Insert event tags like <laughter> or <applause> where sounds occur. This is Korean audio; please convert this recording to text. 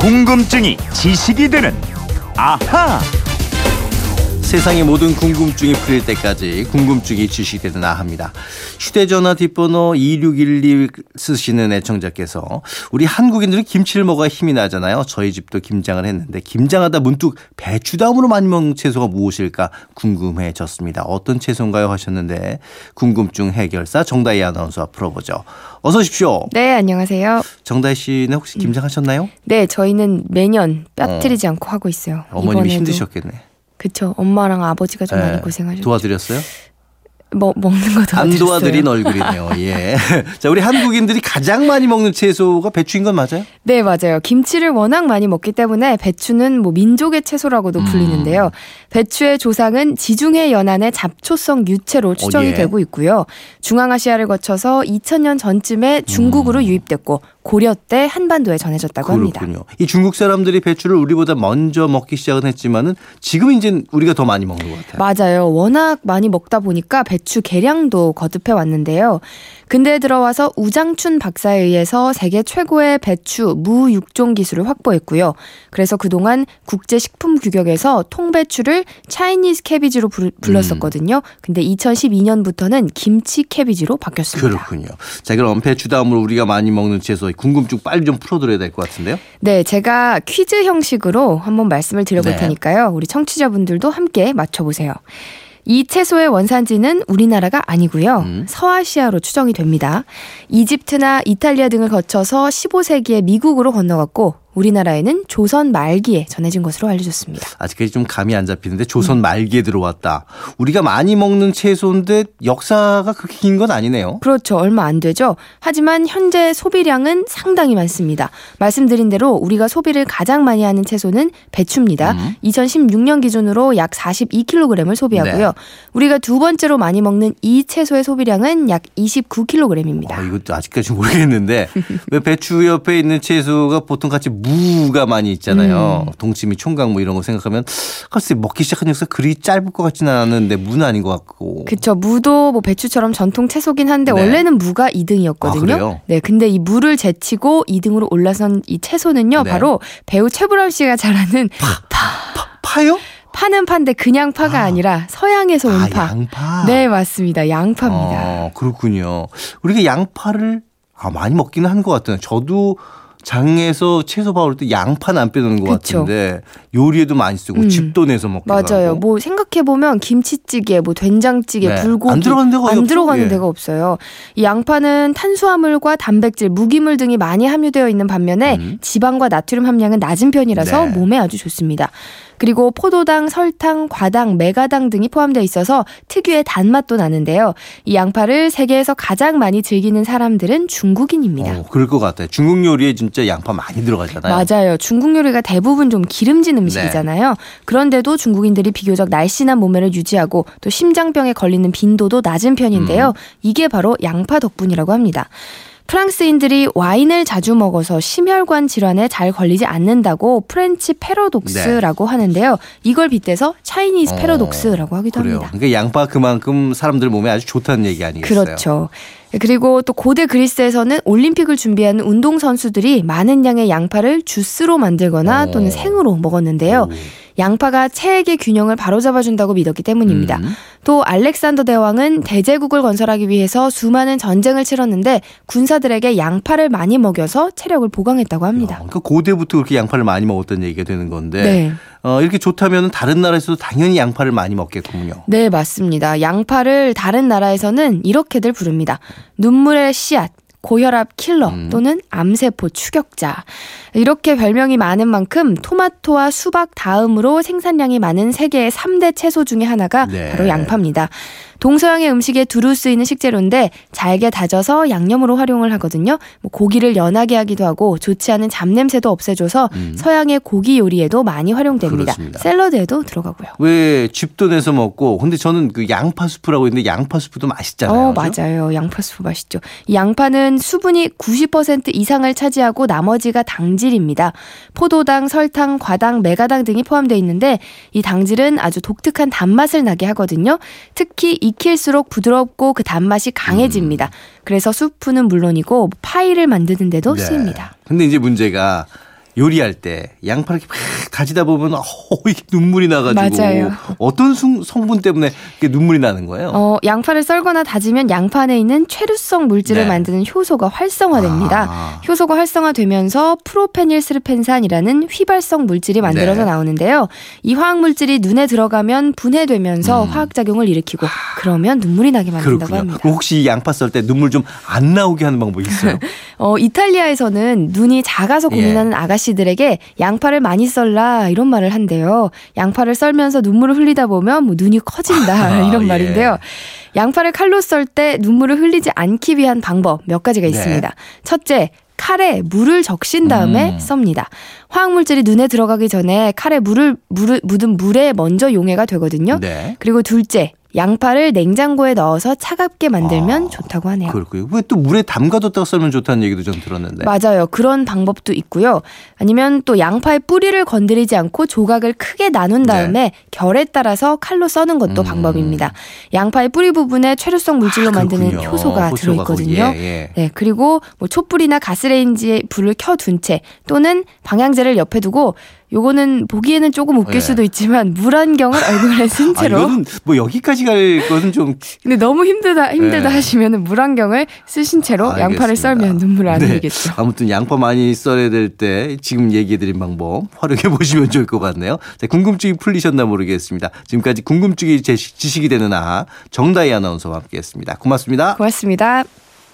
궁금증이 지식이 되는 아하. 세상의 모든 궁금증이 풀릴 때까지 궁금증이 지식되는 아합니다. 휴대전화 뒷번호 2612 쓰시는 애청자께서 우리 한국인들은 김치를 먹어야 힘이 나잖아요. 저희 집도 김장을 했는데 김장하다 문득 배추담으로 많이 먹는 채소가 무엇일까 궁금해졌습니다. 어떤 채소인가요 하셨는데 궁금증 해결사 정다희 아나운서와 풀어보죠. 어서 오십시오. 네, 안녕하세요. 정다희 씨는 혹시 김장하셨나요? 네, 저희는 매년 빠뜨리지 않고 하고 있어요. 어머님이. 힘드셨겠네. 그쵸. 엄마랑 아버지가 좀 네. 많이 고생하셨죠. 도와드렸어요? 뭐 먹는 거 도와드렸어요. 안 도와드린 <laughs> 얼굴이네요. 예. 자, 우리 한국인들이 가장 많이 먹는 채소가 배추인 건 맞아요? 네, 맞아요. 김치를 워낙 많이 먹기 때문에 배추는 뭐 민족의 채소라고도 음. 불리는데요. 배추의 조상은 지중해 연안의 잡초성 유채로 추정이 어, 예. 되고 있고요. 중앙아시아를 거쳐서 2000년 전쯤에 중국으로 유입됐고 고려 때 한반도에 전해졌다고 합니다. 음. 그렇군요. 이 중국 사람들이 배추를 우리보다 먼저 먹기 시작은 했지만은 지금 이제 우리가 더 많이 먹는 것 같아요. 맞아요. 워낙 많이 먹다 보니까 배추 개량도 거듭해 왔는데요. 근대에 들어와서 우장춘 박사에 의해서 세계 최고의 배추 무 육종 기술을 확보했고요. 그래서 그동안 국제 식품 규격에서 통배추를 Chinese cabbage로 불, 불렀었거든요. 근데 2012년부터는 김치 cabbage로 바뀌었습니다. 그렇군요. 자, 그럼 배추 다음으로 우리가 많이 먹는 채소 궁금증 빨리 좀 풀어드려야 될 것 같은데요. 네, 제가 퀴즈 형식으로 한번 말씀을 드려볼 네. 테니까요. 우리 청취자분들도 함께 맞춰보세요. 이 채소의 원산지는 우리나라가 아니고요. 음. 서아시아로 추정이 됩니다. 이집트나 이탈리아 등을 거쳐서 15세기에 미국으로 건너갔고 우리나라에는 조선 말기에 전해진 것으로 알려졌습니다. 아직까지 좀 감이 안 잡히는데 조선 말기에 들어왔다. 우리가 많이 먹는 채소인데 역사가 그렇게 긴 건 아니네요. 그렇죠. 얼마 안 되죠. 하지만 현재 소비량은 상당히 많습니다. 말씀드린 대로 우리가 소비를 가장 많이 하는 채소는 배추입니다. 음. 2016년 기준으로 약 42kg을 소비하고요. 네. 우리가 두 번째로 많이 먹는 이 채소의 소비량은 약 29kg입니다. 어, 이것도 아직까지 <laughs> 모르겠는데 왜 배추 옆에 있는 채소가 보통 같이 무가 많이 있잖아요. 음. 동치미, 총각 뭐 이런 거 생각하면 글쎄 먹기 시작한 역사 그리 짧을 것 같지는 않은데 무는 아닌 것 같고. 그쵸. 무도 뭐 배추처럼 전통 채소긴 한데 네. 원래는 무가 아, 2등이었거든요. 그래요? 네. 근데 이 무를 제치고 2등으로 올라선 이 채소는요. 네. 바로 배우 최불암 씨가 잘하는 파요? 파는 파인데 그냥 파가 아. 아. 니라 서양에서 온 아, 파. 양파. 네, 맞습니다. 양파입니다. 어, 그렇군요. 우리가 양파를 아, 많이 먹기는 한 것 같아요. 저도 장에서 채소 봐올 때 양파는 안 빼놓는 것 그쵸. 같은데 요리에도 많이 쓰고 음. 집도 내서 먹기도 맞아요. 하고. 뭐 생각해 보면 김치찌개, 뭐 된장찌개, 네. 불고기 안 들어가는 데가 안 없죠. 들어가는 예. 데가 없어요. 이 양파는 탄수화물과 단백질, 무기물 등이 많이 함유되어 있는 반면에 음. 지방과 나트륨 함량은 낮은 편이라서 네. 몸에 아주 좋습니다. 그리고 포도당, 설탕, 과당, 메가당 등이 포함되어 있어서 특유의 단맛도 나는데요. 이 양파를 세계에서 가장 많이 즐기는 사람들은 중국인입니다. 어, 그럴 것 같아요. 중국 요리에 진짜 양파 많이 들어가잖아요. 맞아요. 중국 요리가 대부분 좀 기름진 네. 음식이잖아요. 그런데도 중국인들이 비교적 날씬한 몸매를 유지하고 또 심장병에 걸리는 빈도도 낮은 편인데요. 음. 이게 바로 양파 덕분이라고 합니다. 프랑스인들이 와인을 자주 먹어서 심혈관 질환에 잘 걸리지 않는다고 French paradox라고 하는데요. 이걸 빗대서 Chinese 네. 어, paradox라고 하기도 그래요. 합니다. 그러니까 양파 그만큼 사람들 몸에 아주 좋다는 얘기 아니겠어요? 그렇죠. 그리고 또 고대 그리스에서는 올림픽을 준비하는 운동 선수들이 많은 양의 양파를 주스로 만들거나 어. 또는 생으로 먹었는데요. 오. 양파가 체액의 균형을 바로잡아준다고 믿었기 때문입니다. 음. 또 알렉산더 대왕은 대제국을 건설하기 위해서 수많은 전쟁을 치렀는데 군사들에게 양파를 많이 먹여서 체력을 보강했다고 어, 합니다. 그러니까 고대부터 그렇게 양파를 많이 먹었던 얘기가 되는 건데 네. 어, 이렇게 좋다면 다른 나라에서도 당연히 양파를 많이 먹겠군요. 네, 맞습니다. 양파를 다른 나라에서는 이렇게들 부릅니다. 눈물의 씨앗, 고혈압 킬러 음. 또는 암세포 추격자. 이렇게 별명이 많은 만큼 토마토와 수박 다음으로 생산량이 많은 세계의 3대 채소 중에 하나가 네. 바로 양파입니다. 동서양의 음식에 두루 쓰이는 식재료인데 잘게 다져서 양념으로 활용을 하거든요. 뭐 고기를 연하게 하기도 하고 좋지 않은 잡냄새도 없애줘서 음. 서양의 고기 요리에도 많이 활용됩니다. 그렇습니다. 샐러드에도 들어가고요. 왜 집도 내서 먹고 근데 저는 그 양파 수프라고 있는데 양파 수프도 맛있잖아요. 어? 맞아요. 양파 수프 맛있죠. 이 양파는 수분이 90% 이상을 차지하고 나머지가 당질입니다. 포도당, 설탕, 과당, 메가당 등이 포함되어 있는데 이 당질은 아주 독특한 단맛을 나게 하거든요. 특히 익힐수록 부드럽고 그 단맛이 강해집니다. 음. 그래서 수프는 물론이고 파이를 만드는 데도 네. 쓰입니다. 근데 이제 문제가 요리할 때 양파를 이렇게 막 다지다 보면 어, 이게 눈물이 나가지고 맞아요. 어떤 숭- 성분 때문에 눈물이 나는 거예요? 어, 양파를 썰거나 다지면 양파 안에 있는 최루성 물질을 네. 만드는 효소가 활성화됩니다. 아. 효소가 활성화되면서 프로페닐스르펜산이라는 휘발성 물질이 만들어져 네. 나오는데요. 이 화학 물질이 눈에 들어가면 분해되면서 화학 작용을 일으키고 그러면 눈물이 나게 만든다고 음. 그렇군요. 합니다. 혹시 이 양파 썰 때 눈물 좀 안 나오게 하는 방법이 있어요? <laughs> 어, 이탈리아에서는 눈이 작아서 예. 고민하는 아가씨들에게 양파를 많이 썰라 이런 말을 한대요. 양파를 썰면서 눈물을 흘리다 보면 뭐 눈이 커진다 <laughs> 아, <laughs> 이런 예. 말인데요. 양파를 칼로 썰 때 눈물을 흘리지 않기 위한 방법 몇 가지가 네. 있습니다. 첫째, 칼에 물을 적신 다음에 음. 썹니다. 화학물질이 눈에 들어가기 전에 칼에 물을, 물을 묻은 물에 먼저 용해가 되거든요. 네. 그리고 둘째, 양파를 냉장고에 넣어서 차갑게 만들면 아, 좋다고 하네요. 그렇고요. 왜 또 물에 담가뒀다가 썰면 좋다는 얘기도 전 들었는데. 맞아요. 그런 방법도 있고요. 아니면 또 양파의 뿌리를 건드리지 않고 조각을 크게 나눈 다음에 결에 따라서 칼로 써는 것도 음. 방법입니다. 양파의 뿌리 부분에 최루성 물질로 아, 만드는. 효소가 들어있거든요. 예, 예. 네, 그리고 뭐 촛불이나 가스레인지에 불을 켜둔 채 또는 방향제를 옆에 두고 요거는 보기에는 조금 웃길 네. 수도 있지만 물안경을 얼굴에 <laughs> 쓴 아, 채로 이거는 뭐 여기까지 갈 것은 좀 근데 너무 힘들다 힘들다 네. 하시면은 물안경을 쓰신 채로 양파를 알겠습니다. 썰면 눈물 안 네. 흘리겠죠. 아무튼 양파 많이 썰어야 될 때 지금 얘기해드린 방법 활용해 <laughs> 보시면 좋을 것 같네요. 자, 궁금증이 풀리셨나 모르겠습니다. 지금까지 궁금증이 제- 지식이 되는 아 정다희 아나운서와 함께했습니다. 고맙습니다. 고맙습니다.